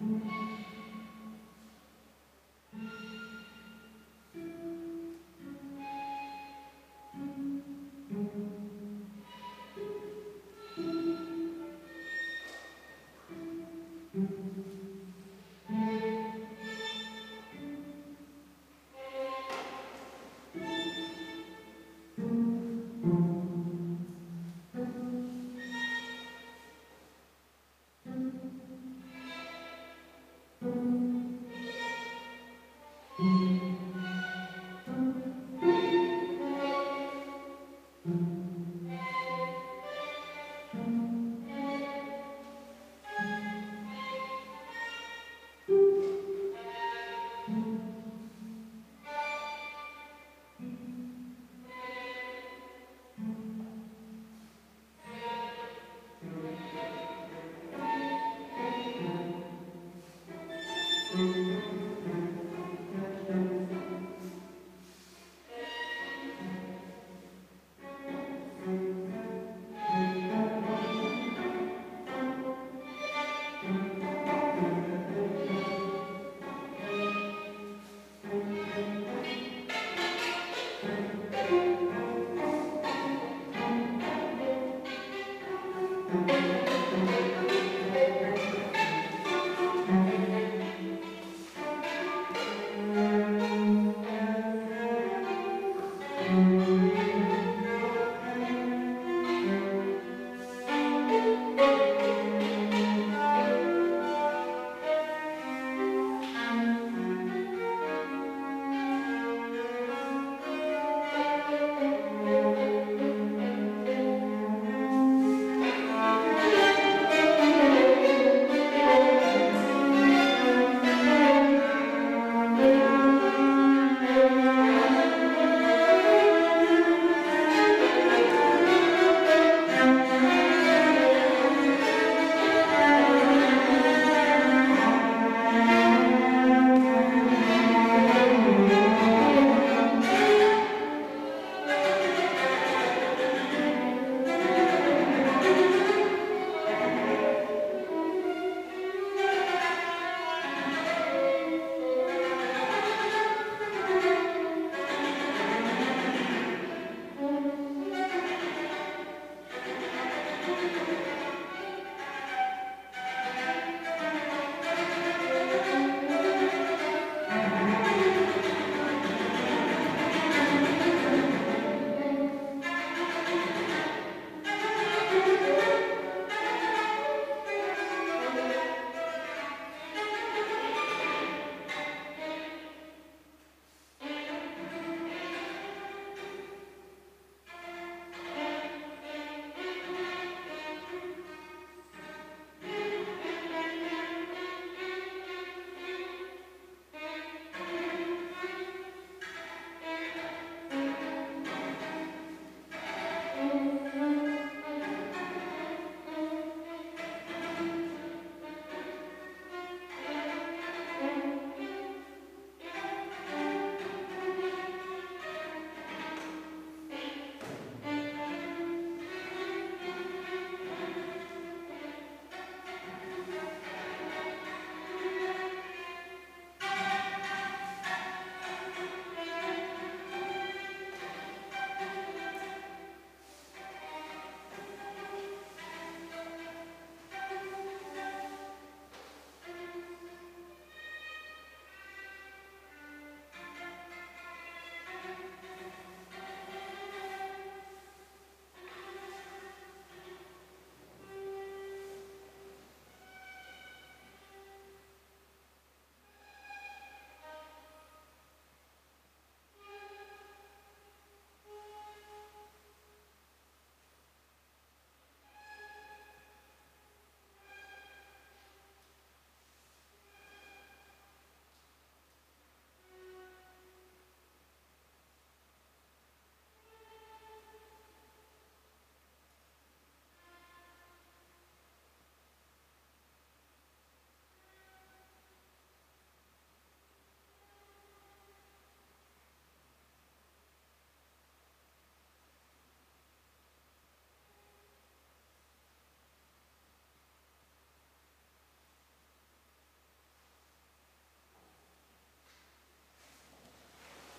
うん